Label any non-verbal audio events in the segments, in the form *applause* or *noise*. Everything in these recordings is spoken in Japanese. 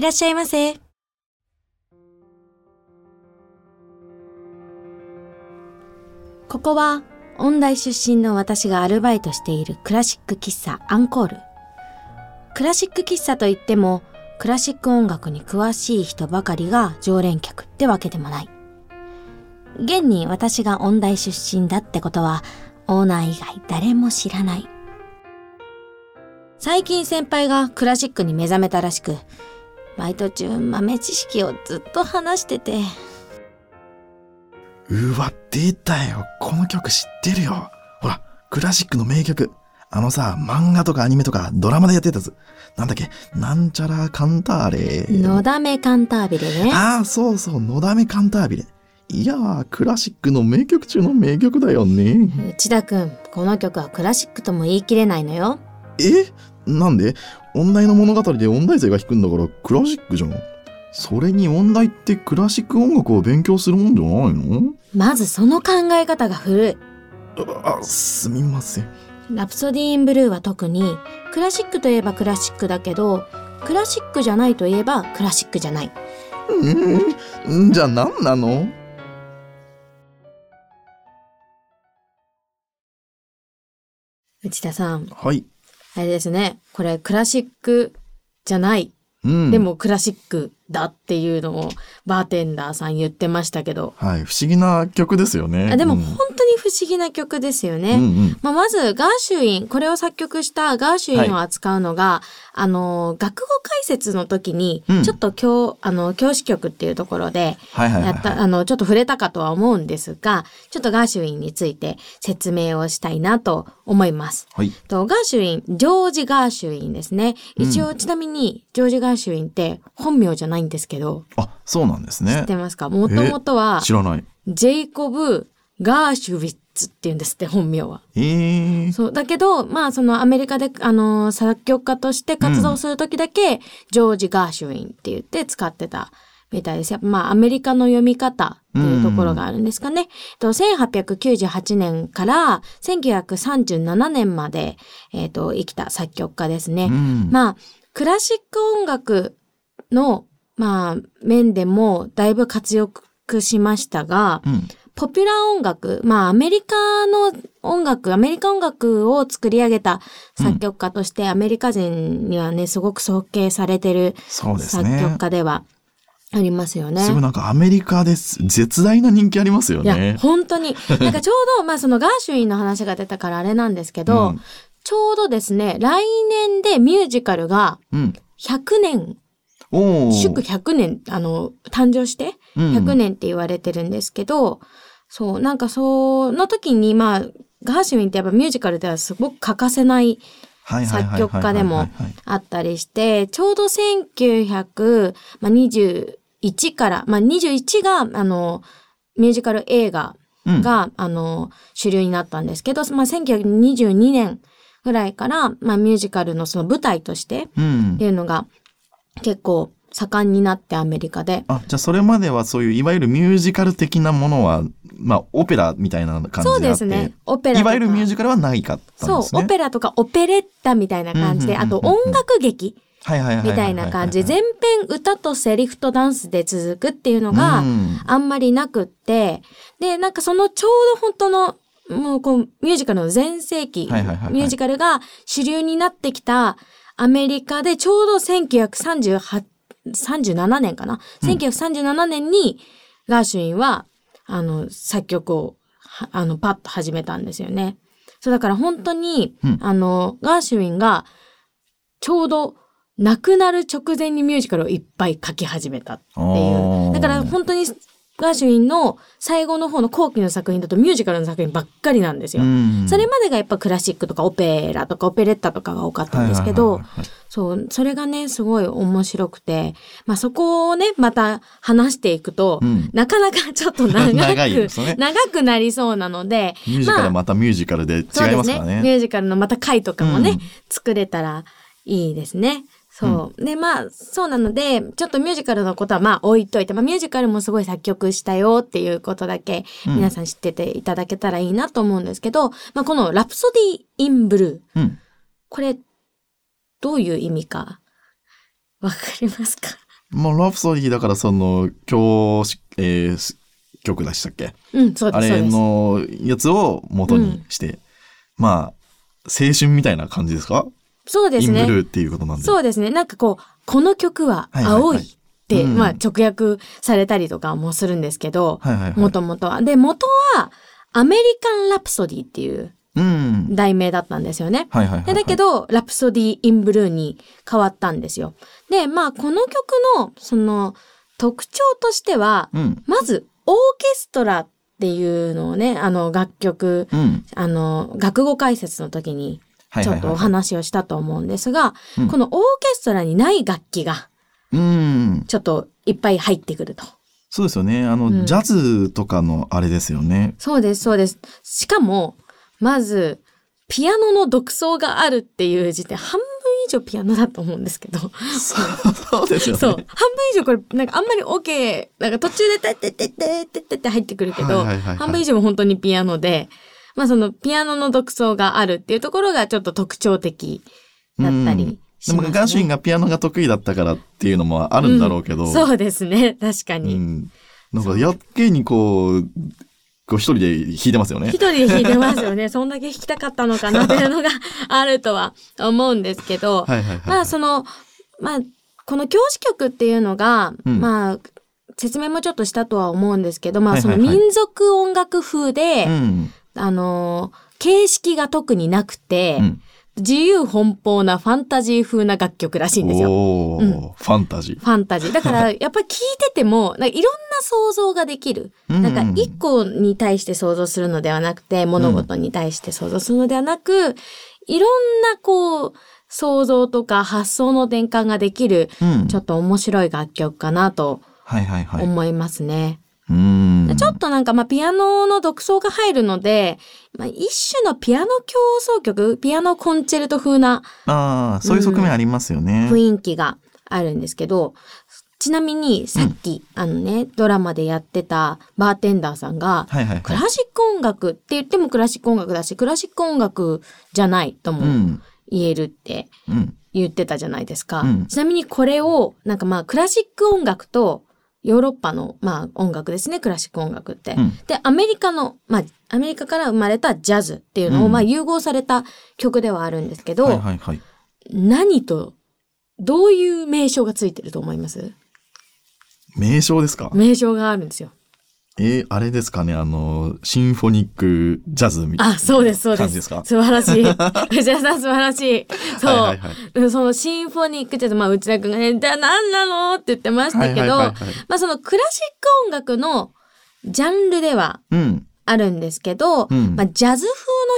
いらっしゃいませ。ここは音大出身の私がアルバイトしているクラシック喫茶アンコール。クラシック喫茶といってもクラシック音楽に詳しい人ばかりが常連客ってわけでもない。現に私が音大出身だってことはオーナー以外誰も知らない。最近先輩がクラシックに目覚めたらしく、バイト中豆知識をずっと話してて、うわ、出たよ。この曲知ってるよ。ほら、クラシックの名曲。あのさ、漫画とかアニメとかドラマでやってたやつ。なんだっけ？なんちゃらカンターレ。のだめカンタービレね。ああ、そうそう、のだめカンタービレ。いやー、クラシックの名曲中の名曲だよね。内田くん、この曲はクラシックとも言い切れないのよ。え？なんで？音大の物語で音大生が弾くんだからクラシックじゃん。それに音大ってクラシック音楽を勉強するもんじゃないの？まずその考え方が古い。あ、すみません。ラプソディーンブルーは特に、クラシックといえばクラシックだけど、クラシックじゃないといえばクラシックじゃない。うん、じゃあ何なの？内田さん、はい。あれですね。これクラシックじゃない。うん。で、もクラシックだっていうのをバーテンダーさん言ってましたけど。はい。不思議な曲ですよね。あでもうん本当に不思議な曲ですよね。うんうん。まあ、まず、ガーシュウィン、これを作曲したガーシュウィンを扱うのが、あの、学語解説の時にうん、ちょっと教、あの、教師曲っていうところで、はいはいはい、やった、あの、ちょっと触れたかとは思うんですが、ちょっとガーシュウィンについて説明をしたいなと思います。はい。と、ガーシュウィン、ジョージ・ガーシュウィンですね。うん一応、ちなみに、ジョージ・ガーシュウィンって本名じゃないんですけど、あ、そうなんです知ねっ。てますか？もともとは、知らない。ジェイコブ・ガーシュウィッツって言うんですって、本名は。えー。そう。だけど、まあ、そのアメリカで、あの、作曲家として活動するときだけ、ジョージ・ガーシュウィンって言って使ってたみたいです。やっぱまあ、アメリカの読み方っていうところがあるんですかね。と1898年から1937年まで、えっ、と、生きた作曲家ですね。うん。まあ、クラシック音楽の、まあ、面でもだいぶ活躍しましたが、うん。ポピュラー音楽、まあアメリカの音楽、アメリカ音楽を作り上げた作曲家として、アメリカ人にはね、すごく尊敬されてる作曲ね。家ではありますよね。すごいなんかアメリカです。絶大な人気ありますよいや、ね。本当に。*laughs* なんかちょうど、まあそのガーシュウィンの話が出たからあれなんですけど、うんちょうどですね、来年でミュージカルがうん。100年。祝100年、あの、誕生してうん。100年って言われてるんですけど、そう、なんかその時に、まあ、ガーシュウィンってやっぱミュージカルではすごく欠かせない作曲家でもはいあったりして、ちょうど1921から、まあ21が、あの、ミュージカル映画うん。が、あの、主流になったんですけど、まあ1922年ぐらいから、まあミュージカルのその舞台としてうん。っていうのが結構盛んになってアメリカで。あ、じゃあそれまではそういういわゆるミュージカル的なものは、まあオペラみたいな感じであって。そうですね。オペラ。いわゆるミュージカルはないかったんそうですね。オペラとかオペレッタみたいな感じで、あと音楽劇はいはいはいはみたいな感じで、全編歌とセリフとダンスで続くっていうのうがんあんまりなくって、で、なんかそのちょうど本当の、もうこう、ミュージカルの全盛期、ミュージカルが主流になってきたアメリカでちょうど1938、37年かな、うん1937年にガーシュウィンは、あの、作曲を、はあの、パッと始めたんですよね。そう、だから本当に、うんあの、ガーシュウィンが、ちょうど亡くなる直前にミュージカルをいっぱい書き始めたっていう。だから本当にガーシュウィンの最後の方の後期の作品だとミュージカルの作品ばっかりなんですよ。うんそれまでがやっぱクラシックとかオペラとかオペレッタとかが多かったんですけど、そう、それがね、すごい面白くて、まあそこをね、また話していくと、うんなかなかちょっと長く、長ね長くなりそうなので、ミュージカルはまたミュージカルで違いますすからね。ミュージカルのまた回とかもね、うん作れたらいいですね。そう。で、まあ、そうなので、ちょっとミュージカルのことはまあ置いといて、まあミュージカルもすごい作曲したよっていうことだけ、うん皆さん知ってていただけたらいいなと思うんですけど、まあこのラプソディ・イン・ブルー。うん。これ、どういう意味か、わかりますか？まあ、ラプソディだからその、教師、えー、曲でしたっけ？うん、そうです、あれ。のやつを元にして、まあ、青春みたいな感じですか？そうですね。インブルーっていうことなんで。そうですね。なんかこう、この曲ははいはいって、うんまあ直訳されたりとかもするんですけど。もともとは。で、元は、アメリカン・ラプソディっていううん。題名だったんですよね。だけ、ど、ラプソディ・イン・ブルーに変わったんですよ。で、まあ、この曲の、その、特徴としては、うん。まず、オーケストラっていうのをね、あの、楽曲、うん。あの、楽語解説の時に。ちょっとお話をしたと思うんですが、うんこのオーケストラにない楽器が、うん。ちょっといっぱい入ってくると。そうですよね。あの、うんジャズとかのあれですよね。そうです、そうです。しかも、まず、ピアノの独奏があるっていう時点、半分以上ピアノだと思うんですけど。そうですよね。そう。半分以上これ、なんかあんまり OK、なんか途中でてってってってってってって入ってくるけど、半分以上も本当にピアノで、まあそのピアノの独奏があるっていうところがちょっと特徴的だったりしでもます、ね。ガーシュウィンがピアノが得意だったからっていうのもあるんだろうけど。んそうですね。確かに。うん。なんかやっけにこう、こう一人で弾いてますよね一。人で弾いてますよね。そんだけ弾きたかったのかなっていうのがあるとは思うんですけど、はいはいはい。まあその、まあ、この教師曲っていうのが、うんまあ、説明もちょっとしたとは思うんですけど、まあそはいはいはいの民族音楽風で、うん。あのー形式が特になくて、うん。自由奔放なファンタジー風な楽曲らしいんですよ。うんファンタジファンタジー。だから、*laughs* やっぱり聞いてても、なんかいろんな想像ができる。ー。なんか一個に対して想像するのではなくて、物事に対して想像するのではなく、いろんなこう、想像とか発想の転換ができる、うん、ちょっと面白い楽曲かなとはいはいはい。思いますね。うん。ちょっとなんかまあピアノの独奏が入るので、まあ一種のピアノ競争曲、ピアノコンチェルト風なああ、そういう側面ありますよね。雰囲気があるんですけど、ちなみにさっき、あのね、ドラマでやってたバーテンダーさんが、はいはいはい。クラシック音楽って言ってもクラシック音楽だし、クラシック音楽じゃないともうん。言えるってうん。言ってたじゃないですか。うんちなみにこれを、なんかまあクラシック音楽とヨーロッパのまあ音楽ですね、クラシック音楽って。うんで、アメリカの、まあアメリカから生まれたジャズっていうのを、うんまあ融合された曲ではあるんですけど、はいはいはい。何と、どういう名称がついてると思います？名称ですか？名称があるんですよ。えーあれですかねあの、シンフォニックジャズみたいなあ、そうです、そうです。ですか？素晴らしい。*laughs* 藤田さん素晴らしい。そう。はいはいはいうんそのシンフォニックジャズ、まあ内田君がね、じゃあ何なのって言ってましたけど、はいはいはいはいまあそのクラシック音楽のジャンルではうん。あるんですけど、うんまあジャズ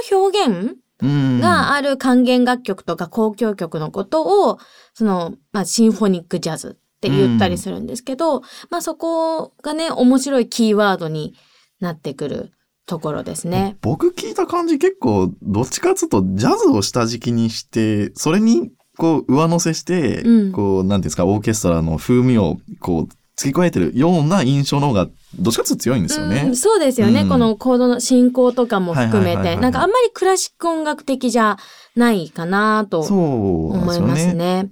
風の表現うん。がある管弦楽曲とか交響曲のことを、その、まあシンフォニックジャズって言ったりするんですけど、まあそこがね、面白いキーワードになってくるところですね。僕聞いた感じ結構、どっちかっつうと、ジャズを下敷きにして、それに、こう、上乗せして、うん。こう、なんていうんですか、オーケストラの風味を、こう、付け加えてるような印象の方が、どっちかっつうと強いんですよね。うんそうですよね、うん。このコードの進行とかも含めて、なんかあんまりクラシック音楽的じゃないかなと思いますね。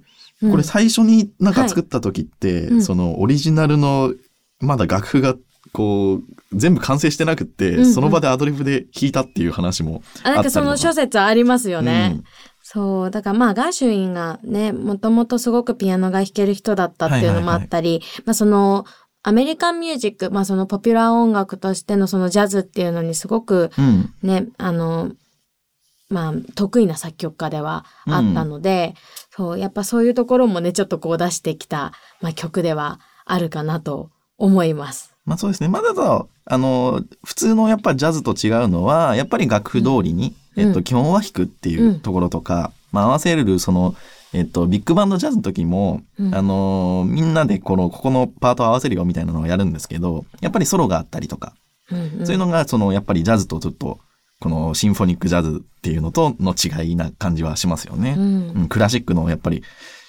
これ最初になんか作った時って、うん。そのオリジナルの、まだ楽譜が、こう、全部完成してなくって、うんうん。その場でアドリブで弾いたっていう話もあなんかその諸説ありますよね。うん。そう。だからまあガーシュウィンがね、もともとすごくピアノが弾ける人だったっていうのもあったり、まあその、アメリカンミュージック、まあそのポピュラー音楽としてのそのジャズっていうのにすごくうん。ね、あの、まあ得意な作曲家ではあったので、そう、やっぱそういうところもね、ちょっとこう出してきた、まあ曲ではあるかなと思います。まあそうですね。まだと、あの、普通のやっぱジャズと違うのは、やっぱり楽譜通りに、うん。えっと、基本は弾くっていうところとか、まあ合わせる、その、えっと、ビッグバンドジャズの時も、うん。あの、みんなでこの、ここのパートを合わせるよみたいなのをやるんですけど、やっぱりソロがあったりとか、うんうん。そういうのが、その、やっぱりジャズとちょっと、このシンフォニックジャズっていうのとの違いな感じはしますよね。うんうんクラシックのやっぱり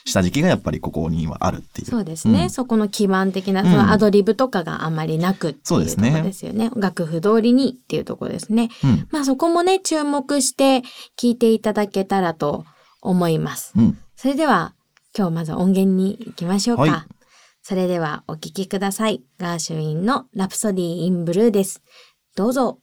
下敷きがやっぱりここにはあるっていう。そうですね、うんそこの基盤的なうんそのアドリブとかがあんまりなくっていうとこそうですねろですよね。楽譜通りにっていうところですね。うん。まあそこもね注目して聞いていただけたらと思います。うん。それでは今日まず音源に行きましょうか。はいそれではお聴きください。ガーシュウィンのラプソディー・イン・ブルーです。どうぞ。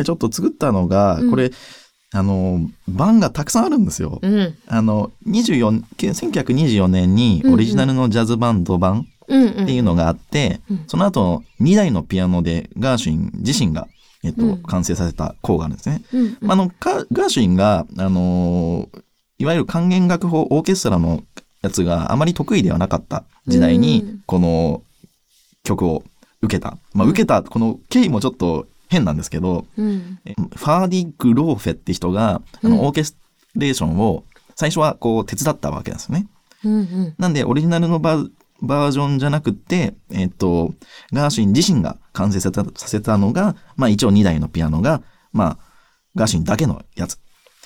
回ちょっと作ったのが、うんこれ、あの、版がたくさんあるんですよ。うん。あの、24、1924年にオリジナルのジャズバンド版うんうん。っていうのがあって、うんその後、2台のピアノでガーシュイン自身が、えっと、うん完成させた項があるんですね。うんうんあの、ガガーシュインが、あのーいわゆる管弦楽譜オーケストラのやつがあまり得意ではなかった時代に、うんこの曲を受けた。まあ、受けた、この経緯もちょっと変なんですけど、うんえファーディ・グローフェって人が、あうんの、オーケストレーションを最初はこう手伝ったわけなんですよね。うんうんなんで、オリジナルのバージョンじゃなくって、えっ、と、ガーシュイン自身が完成させたのが、まあ一応2台のピアノが、まあ、ガーシュインだけのやつ。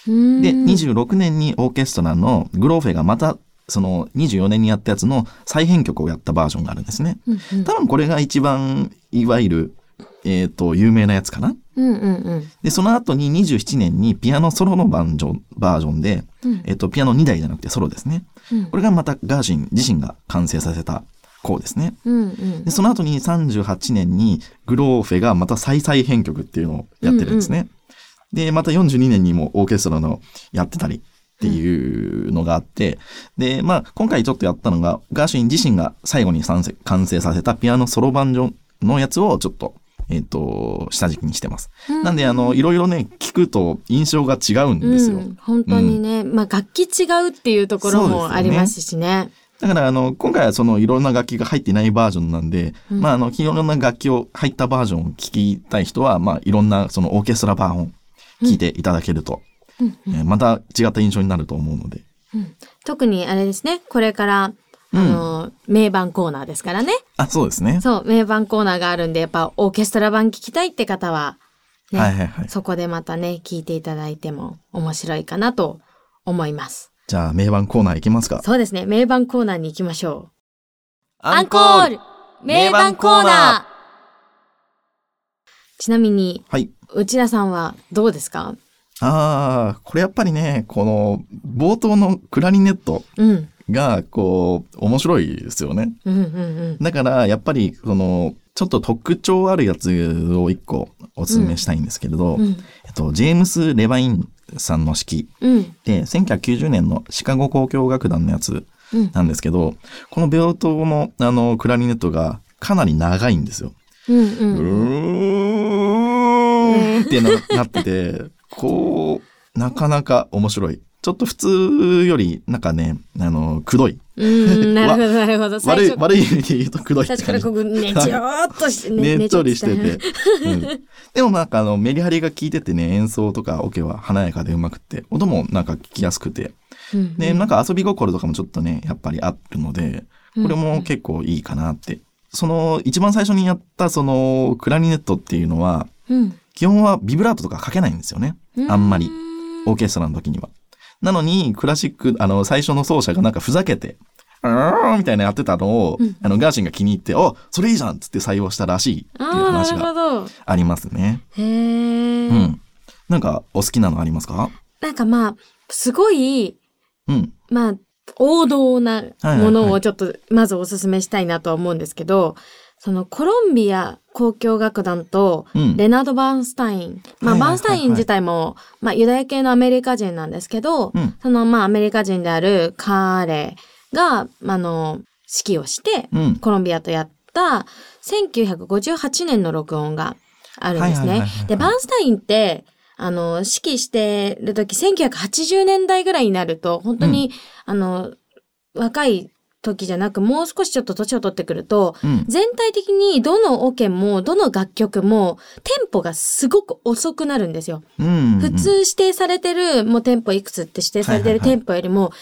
うん。で、26年にオーケストラのグローフェがまた、その24年にやったやつの再編曲をやったバージョンがあるんですね。うんうん多分これが一番、いわゆる、えっ、と、有名なやつかな？うんうんうんで、その後に27年にピアノソロのバージョンバージョンで、うんえっ、と、ピアノ2台じゃなくてソロですね。うんこれがまたガーシン自身が完成させた項ですね。うんうんで、その後に38年にグローフェがまた再々編曲っていうのをやってるんですね。で、また42年にもオーケストラのやってたりっていうのがあって、で、まあ、今回ちょっとやったのが、ガーシン自身が最後に完成完成させたピアノソロバンジョンのやつをちょっと、えっ、と、下敷きにしてます。なんで、あの、いろいろね、聞くと印象が違うんですよ。うん、本当にね、まあ楽器違うっていうところもありますしね。だから、あの、今回はそのいろんな楽器が入っていないバージョンなんで、うん。まあ、あの、いろんな楽器を入ったバージョンを聞きたい人は、まあ、いろんなそのオーケストラ版を聞いていただけると、うん。えーまた違った印象になると思うので。特にあれですね、これから、あの、名盤コーナーですからね。あ、そうですね。そう、名盤コーナーがあるんで、やっぱオーケストラ版聞きたいって方は、ね、はいはいはい。そこでまたね、聞いていただいても面白いかなと思います。じゃあ、名盤コーナーいきますか。そうですね、名盤コーナーに行きましょアンコール名盤コーナう。ちなみに、はい。内田さんはどうですか？ああ、これやっぱりね、この、冒頭のクラリネットうん。が、こう、面白いですよね。うんうんうん。だから、やっぱり、その、ちょっと特徴あるやつを一個お勧めしたいんですけれど、うん。えっと、ジェームス・レバインさんの指揮うん。で、1990年のシカゴ交響楽団のやつうん。なんですけど、この冒頭のあのクラリネットがかなり長いんですよ。うんううん。ーんってななってて、こう、なかなか面白い。ちょっと普通より、なんかね、あの、くどい。うん、なるほど、なるほど。最悪い、初、悪い意味で言うとくどいって感じ最初からこ。う、ねちょーっとして、ねっとりしてねて。うんでもなんかあの、メリハリが効いててね、演奏とかオケは華やかでうまくて、音もなんか聞きやすくて、うんで、なんか遊び心とかもちょっとね、やっぱりあるので、これも結構いいかなって。その、一番最初にやったその、クラリネットっていうのは、うん。基本はビブラートとか書けないんですよね。あんまり。オーケストラの時には。なのに、クラシック、あの、最初の奏者がなんかふざけて、うーんみたいなやってたのを、うんあの、ガーシンが気に入って、おそれいいじゃんっつって採用したらしいっていう話がど。ありますね。へえ。うん。なんか、お好きなのありますか？なんかまあ、すごい、うん。まあ、王道なもはいはいのをちょっと、まずおすすめしたいなとは思うんですけど、そのコロンビア交響楽団と、うん。レナード・バーンスタイン。まあ、はいはいはいはいバーンスタイン自体も、まあ、ユダヤ系のアメリカ人なんですけど、うん。その、まあ、アメリカ人である彼が、あの、指揮をして、うん。コロンビアとやった1958年の録音があるんですね。で、バーンスタインって、あの、指揮してる時1980年代ぐらいになると、本当に、あの、若い時じゃなく、もう少しちょっと年を取ってくると、うん。全体的にどのオケも、どの楽曲も、テンポがすごく遅くなるんですよ。うん。普通指定されてる、もうテンポいくつって指定されてるはいはいはいテンポよりも、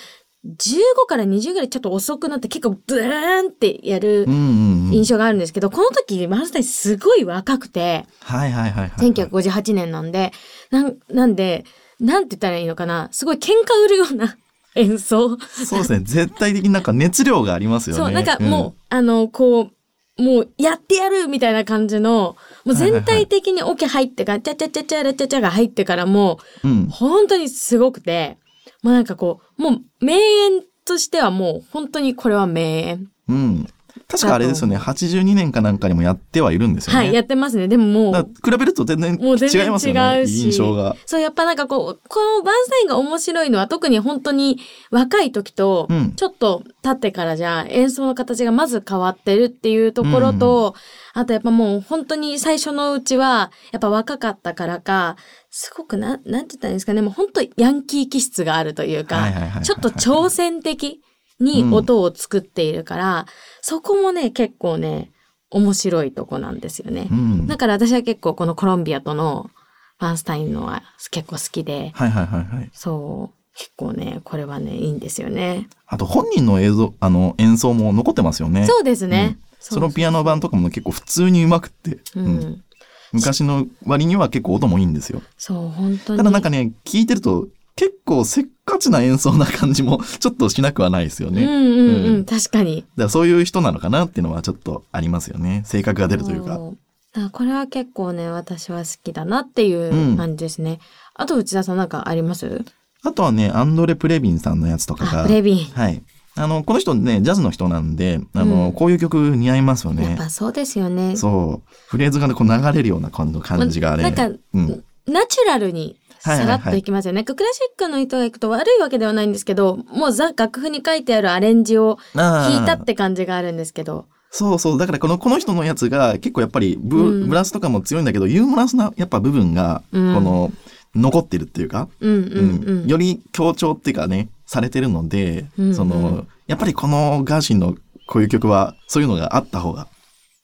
15から20ぐらいちょっと遅くなって結構ブーンってやるうんうんうん。印象があるんですけど、この時、マルスタインすごい若くて、はいはいはいはい。1958年なんで、なん、なんで、なんて言ったらいいのかな、すごい喧嘩売るような演奏？そうですね。絶対的になんか熱量がありますよね。そう、なんかもう、あの、こう、もうやってやるみたいな感じの、もう全体的にオケ入ってから、チャチャチャチャラチャチャが入ってからもう、うん。うん。本当にすごくて、もうなんかこう、もう名演としてはもう本当にこれは名演。うん。確かあれですよね、82年かなんかにもやってはいるんですよね。はい、やってますね。でももう、比べると全然もう全然違いますよね。違うし印象が。そう、やっぱなんかこう、このバンスタインが面白いのは特に本当に若い時とう、ん。ちょっと経ってからじゃ演奏の形がまず変わってるっていうところと、あとやっぱもう本当に最初のうちは、やっぱ若かったからか、すごくな、なんて言ったらいいんですかね、もう本当ヤンキー気質があるというか、ちょっと挑戦的に音を作っているから、そこもね、結構ね、面白いとこなんですよねう。ん。だから私は結構このコロンビアとのバンスタインのは結構好きで、はいはいはいはい。そう、結構ね、これはね、いいんですよね。あと本人の映像、あの、演奏も残ってますよね。そうですね。ソロピアノ版とかも結構普通に上手くって、ううんん。昔の割には結構音もいいんですよ。そう、本当に。ただなんかね、聞いてると結構せっかちな演奏な感じもちょっとしなくはないですよね。うんうんうん、うん確かに。だからそういう人なのかなっていうのはちょっとありますよね。性格が出るというか。そうだからこれは結構ね、私は好きだなっていう感じですね。あと、内田さんなんかあります？あとはね、アンドレ・プレビンさんのやつとかが。あ、プレビン。はい。あの、この人ね、ジャズの人なんで、あの、うんこういう曲似合いますよね。やっぱそうですよね。そう。フレーズがね、こう流れるような感じ感じがね。なんか、うん。ナチュラルにさらっといきますよね。クラシックの人が行くと悪いわけではないんですけど、もうザ楽譜に書いてあるアレンジを弾いたって感じがあるんですけど。そうそう。だからこの、この人のやつが結構やっぱりブ,、うんブラスとかも強いんだけど、ユーモラスなやっぱ部分が、こうんの、残ってるっていうか、うんうんうん。より強調っていうかね、されてるので、うんうんその、やっぱりこのガーシンのこういう曲は、そういうのがあった方が、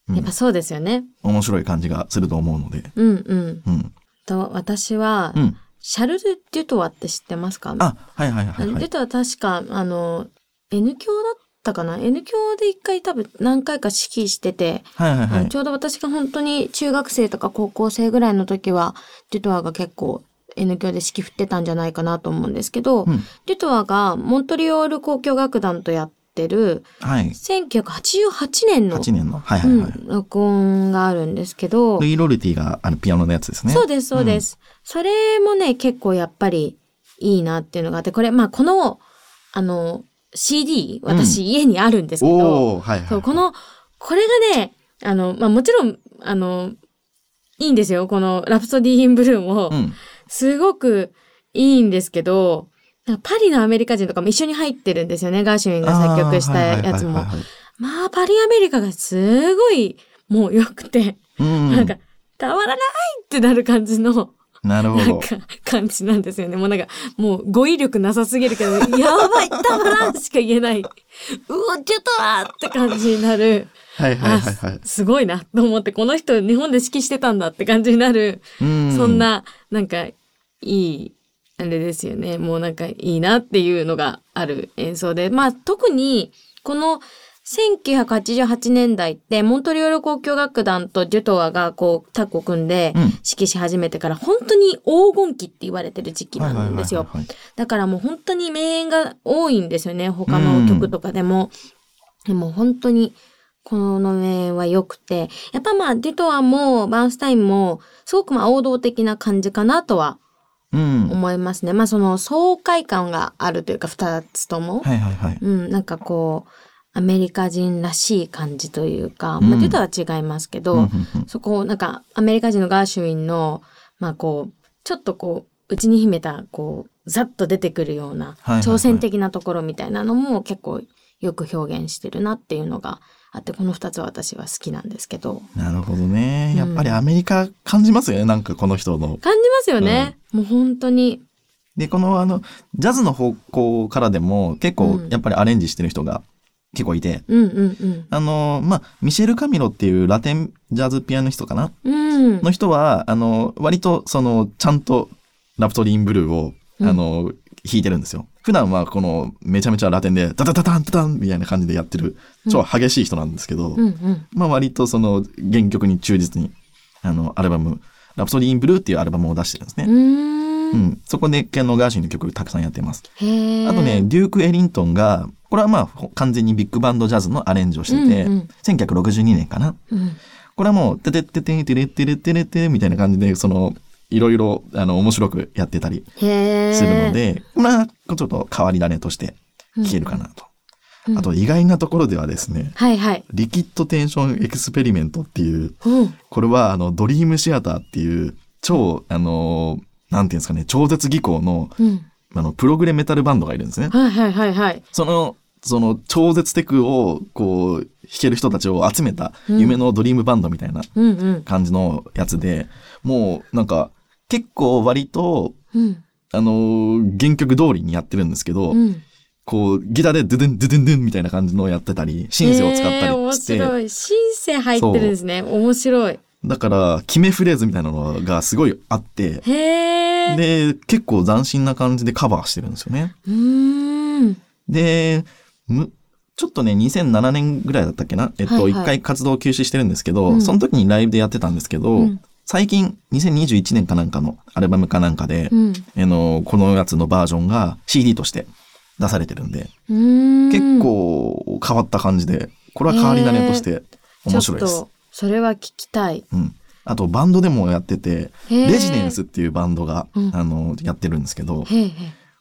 うんやっぱそうですよね。面白い感じがすると思うので。うんうん。うん。と、私は、うん。シャルル・デュトワって知ってますか？あ、はいはいはいはい。デュトワ確か、あの、N 教だったかな ?N 教で一回多分何回か指揮してて、はいはいはいち。ょうど私が本当に中学生とか高校生ぐらいの時は、デュトワが結構 N 教で指揮振ってたんじゃないかなと思うんですけど、うんデュトワがモントリオール交響楽団とやってるはい。1988年の、8年の。はいはいはい。うん、録音があるんですけどル、イ・ロルティがあのピアノのやつですね。そうです、そうです。それもね、結構やっぱりいいなっていうのがあって、これ、まあ、この、あの、CD、私、家にあるんですけど、おおはいはい。この、これがね、あの、まあ、もちろん、あの、いいんですよ。この、ラプソディー・イン・ブルーもう、ん。すごくいいんですけど、パリのアメリカ人とかも一緒に入ってるんですよね。ガーシュウィンが作曲したやつもまあ、パリアメリカがすごい、もう良くて、うん。なんか、たまらないってなる感じの、なるほど。なんか、感じなんですよね。もうなんか、もう語彙力なさすぎるけど、*laughs* やばい、たまらんしか言えない。うお、ちょっとわーって感じになる。はいはいはいはいあ。すごいなと思って、この人日本で指揮してたんだって感じになる。うんそん。な、なんか、いい、あれですよね。もうなんかいいなっていうのがある演奏で。まあ特に、この1988年代って、モントリオール交響楽団とデュトワがこうタッグを組んでうん指揮し始めてから、本当に黄金期って言われてる時期なんですよ。だからもう本当に名演が多いんですよね。他の曲とかでも。でも本当に、この名演は良くて。やっぱまあ、デュトワもバーンスタインも、すごくまあ王道的な感じかなとはうん。思いますね。まあその爽快感があるというか、二つとも。はいはいはい。うん、なんかこう、アメリカ人らしい感じというか、うんまあデュトワは違いますけど、うんうんうんそこをなんかアメリカ人のガーシュウィンの、まあこう、ちょっとこう、内に秘めた、こう、ざっと出てくるような、挑戦的なところみたいなのも結構よく表現してるなっていうのがあって、この二つは私は好きなんですけど。なるほどね。うんやっぱりアメリカ感じますよね。なんかこの人の。感じますよね。もう本当に。で、このあの、ジャズの方向からでも結構うんやっぱりアレンジしてる人が結構いて、うんうんあの、まあ、ミシェル・カミロっていうラテンジャズピアニストかな？うん。うん。の人は、あの、割とその、ちゃんとラプトリーンブルーを、うんあの、弾いてるんですよ。普段はこの、めちゃめちゃラテンで、ダダダダンダダンみたいな感じでやってる、超激しい人なんですけど、うんうん。まあ割とその原曲に忠実に、あの、アルバム、ラプソディーンブルーっていうアルバムを出してるんですね。うーん。うん。そこで、ケンのガーシーの曲たくさんやってます。あとね、、デューク・エリントンが、これはまあほ完全にビッグバンドジャズのアレンジをしてて、うんうん1962年かな。うん。これはもう、てててててれてれてれてれみたいな感じで、その、いろいろ、あの、面白くやってたりするの、で、まあ、ちょっと変わり種として聴けるかなと。うんあと意外なところではですね、はいはい。リキッドテンションエクスペリメントっていう、うん。これはあのドリームシアターっていう超、あの、なんていうんですかね、超絶技巧のうん。あのプログレメタルバンドがいるんですね。はいはいはいはい。その、その超絶テクをこう弾ける人たちを集めた夢のドリームバンドみたいなうんうん。感じのやつで、もうなんか結構割と、うん。あのー原曲通りにやってるんですけど、うん。こうギターでドゥドゥンドゥドゥンドゥンみたいな感じのをやってたり、シンセを使ったえー面りして、白い。シンセ入ってるんですね。面白い。だから決めフレーズみたいなのがすごいあって。で、結構斬新な感じでカバーしてるんですよね。で、む、ちょっとね、2007年ぐらいだったっけな？えっと、はいはい一、回活動休止してるんですけど、うんその時にライブでやってたんですけど、うん最近、2021年かなんかのアルバムかなんかで、うん。あの、このやつのバージョンが CD として出されてるんで、ん。結構変わった感じで、これは変わり種として面白いですちょっ。と、それは聞きたい。うん。あと、バンドでもやってて、レジデンスっていうバンドが、うんあの、やってるんですけど、へえへえ。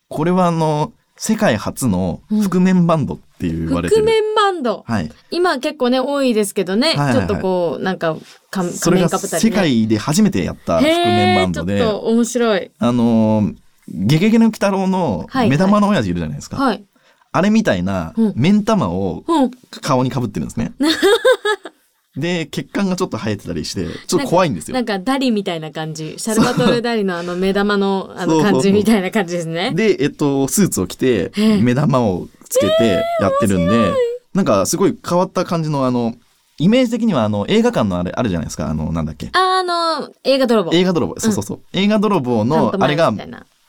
これはあの、世界初の覆面バンドって言われてる。覆面バンド。はい。今結構ね、多いですけどね。はいはいはいちょっとこう、なんか、仮面かぶったりね。世界で初めてやった覆面バンドで、ちょっと面白い。あのー、ゲゲゲの鬼太郎のはい目玉の親父いるじゃないですか。はい。あれみたいなうん目ん玉をうん。顔に被ってるんですね。*laughs* で、血管がちょっと生えてたりして、ちょっと怖いんですよな。んかダリみたいな感じ。シャルバトル・ダリのあの目玉のあの感じみたいな感じですね。で、えっと、スーツを着て目玉をつけてやってるんで、なんかすごい変わった感じのあの、イメージ的にはあの映画館のあれあるじゃないですか。あの、なんだっけ。あの、映画泥棒。映画泥棒。そうそうそう。映画泥棒のあれが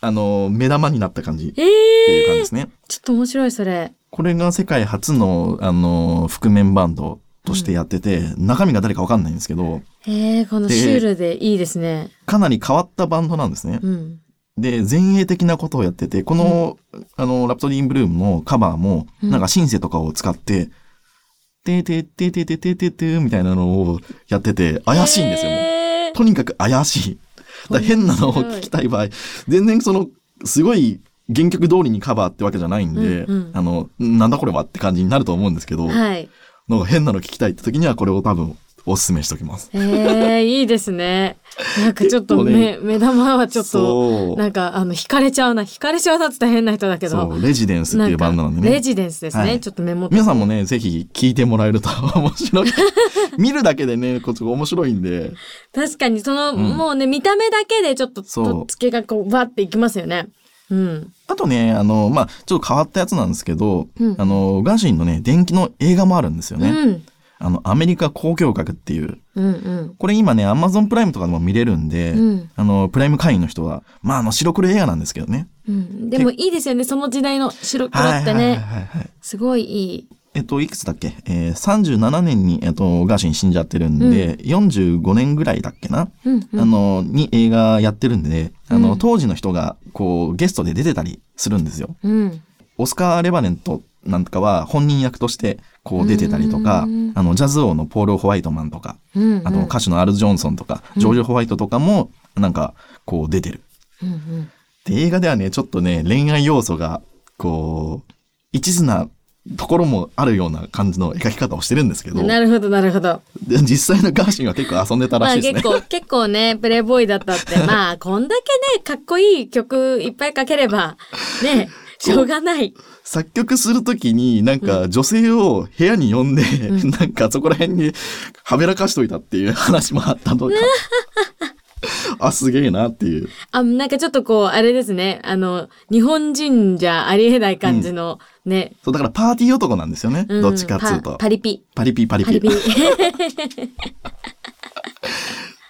あの、目玉になった感じってえーいう感じですね。ちょっと面白い、それ。これが世界初の、あの、覆面バンドとしてやってて、中身が誰かわかんないんですけど、えー、このでシュールでいいですね。かなり変わったバンドなんですね。うん。で、前衛的なことをやってて、この、あの、ラプソディ・イン・ブルームのカバーも、うんなんかシンセとかを使って、てーてーてーてーてーてーてーてーみたいなのをやってて、怪しいんですよ、えーとにかく怪しい。だ変なのを聞きたい場合、全然その、すごい原曲通りにカバーってわけじゃないんで、うんうんあの、なんだこれはって感じになると思うんですけど、はい。なんか変なの聞きたいって時にはこれを多分おすすめしておきます。えー、いいですね。なんかちょっと目、ね目玉はちょっと。なんかあの、惹かれちゃうな。惹かれちゃうなって変な人だけど。そう、レジデンスっていうバンドなんでね。レジデンスですね。はいちょっとメモ。皆さんもね、ぜひ聞いてもらえると面白い。*laughs* 見るだけでね、こっちが面白いんで。確かにその、んもうね、見た目だけでちょっと、とっつけがこう、バっていきますよね。うん。あとね、あの、まあ、ちょっと変わったやつなんですけど、うんあの、ガーシンのね、電気の映画もあるんですよね。うん。あの、アメリカ交響楽っていう。うんうん。これ今ね、アマゾンプライムとかでも見れるんで、うんあの、プライム会員の人は、まあ、あの、白黒映画なんですけどね。うん。でもいいですよね。その時代の白黒ってね。すごいいい。えっと、いくつだっけ？えー、37年に、えっと、ガーシン死んじゃってるんで、45年ぐらいだっけな、うんうん。あの、に映画やってるんで、ね、あの、うん当時の人が、こう、ゲストで出てたりするんですよ。うん。オスカー・レバネントなんかは本人役として、こう出てたりとかうん、あの、ジャズ王のポール・ホワイトマンとか、うんうん。あと歌手のアル・ジョンソンとか、ジョージ・ホワイトとかも、なんか、こう出てる。うんで、映画ではね、ちょっとね、恋愛要素が、こう、一途なところもあるような感じの描き方をしてるんですけどうん。、なるほど、なるほど。で実際のガーシンは結構遊んでたまあらしいですね。結構、結構ね、プレイボーイだったって、*laughs* まあ、こんだけね、かっこいい曲いっぱいかければ、ね、しょうがない。作曲するときになんか女性を部屋に呼んで、なんかそこら辺にはべらかしといたっていう話もあったとか。*laughs* *laughs* あ、すげえなっていう。あ、なんかちょっとこう、あれですね。あの、日本人じゃありえない感じの、ね。そう、だからパーティー男なんですよね。うんどっちかっつうと。パパリピ。パリピパリピ。パリピ。*laughs*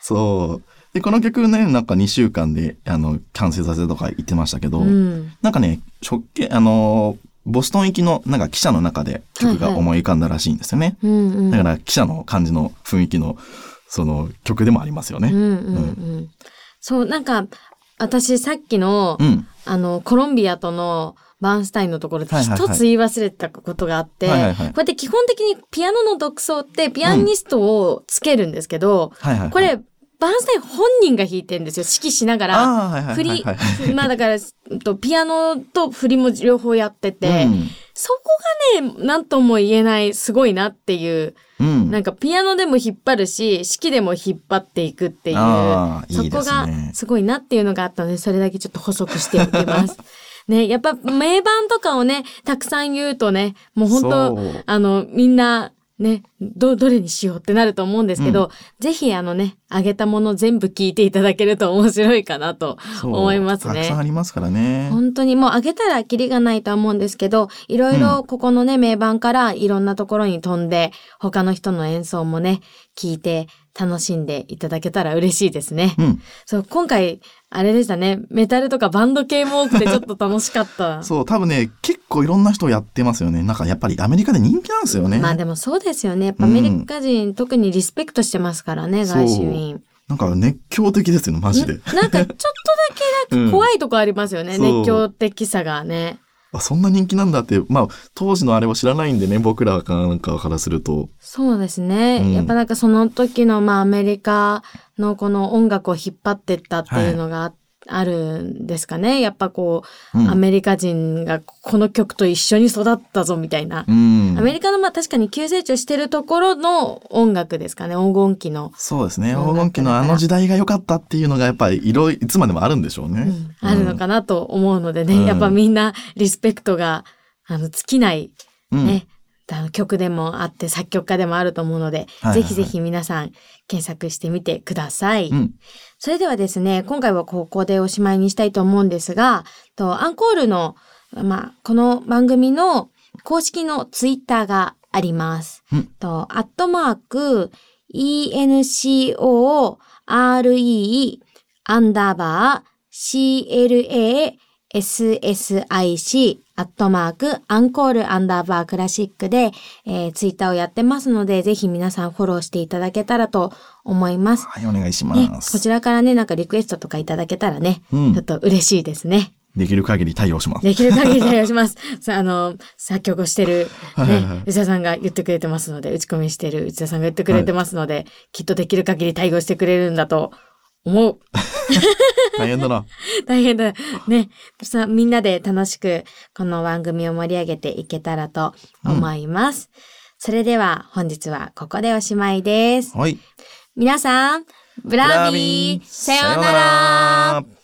そう。で、この曲ね、なんか2週間で、あの、完成させたとか言ってましたけど、うん。なんかね、直径、あのーボストン行きのなんか記者の中で曲が思い浮かんだらしいんですよね。うんうん。だから記者の感じの雰囲気の、その曲でもありますよね。うんうんうん。そう、なんか、私さっきの、うん。あの、コロンビアとのバーンスタインのところで一つ言い忘れてたことがあって、はいはいはいこうやって基本的にピアノの独奏ってピアニストをつけるんですけど、はいはいはい。これ、バーンスタイン本人が弾いてるんですよ。指揮しながら。振りまあだから、ピアノと振りも両方やってて、うんそこがね、なんとも言えない、すごいなっていう、うん。なんかピアノでも引っ張るし、指揮でも引っ張っていくっていう、そこがすごいなっていうのがあったので、それだけちょっと補足しておきます。*laughs* ね、やっぱ名盤とかをね、たくさん言うとね、もう本当あの、みんな、ね、ど、どれにしようってなると思うんですけど、ぜひあのね、あげたもの全部聞いていただけると面白いかなと思いますたくさんね。ありますからね。本当にもうあげたらキリがないとは思うんですけど、いろいろここのね、名盤からいろんなところに飛んで、他の人の演奏もね、聞いて楽しんでいただけたら嬉しいですね。うん。そう、今回、あれでしたね、メタルとかバンド系も多くてちょっと楽しかった。*laughs* そう、多分ね、結構いろんな人やってますよね。なんかやっぱりアメリカで人気なんですよね。まあでもそうですよね。やっぱアメリカ人、特にリスペクトしてますからね、そうガーシュウィン。なんか熱狂的ですよね、マジで。んなんかちょっとだけなんか怖いとこありますよね、うん熱狂的さがね。あそんな人気なんだって、まあ、当時のあれを知らないんでね、僕らかなんかからすると。そうですね。うんやっぱなんかその時のまあアメリカのこの音楽を引っ張ってったっていうのがあ,、あるんですかね。やっぱこう、うんアメリカ人がこの曲と一緒に育ったぞみたいな。うんア。メリカのまあ確かに急成長してるところの音楽ですかね。黄金期の。そうですね。黄金期のあの時代が良かったっていうのがやっぱりいろいつまでもあるんでしょうね。うんあるのかなと思うのでね、うんやっぱみんなリスペクトがあの尽きないうん。ね、あの曲でもあって作曲家でもあると思うので、はいはいぜひぜひ皆さん検索してみてください。うん。それではですね、今回はここでおしまいにしたいと思うんですが、とアンコールの、まあ、この番組の公式のツイッターがあります。うんと、アットマーク、ENCORE アンダーバー CLASSIC アットマークアンコールアンダーバークラシックで、えー、ツイッターをやってますので、ぜひ皆さんフォローしていただけたらと思います。はい、お願いしね、ます。こちらからね、なんかリクエストとかいただけたらね、うんちょっと嬉しいですね。できる限り対応します。できる限り対応します。*laughs* さあの、作曲をしてる、はいはいはいね、内田さんが言ってくれてますので、打ち込みしてる内田さんが言ってくれてますので、きっとできる限り対応してくれるんだと思う。大変だな。*laughs* 大変だ。ね。さあ、みんなで楽しく、この番組を盛り上げていけたらと思います。それでは、本日はここでおしまいです。はい。皆さん、ブラビーさようなら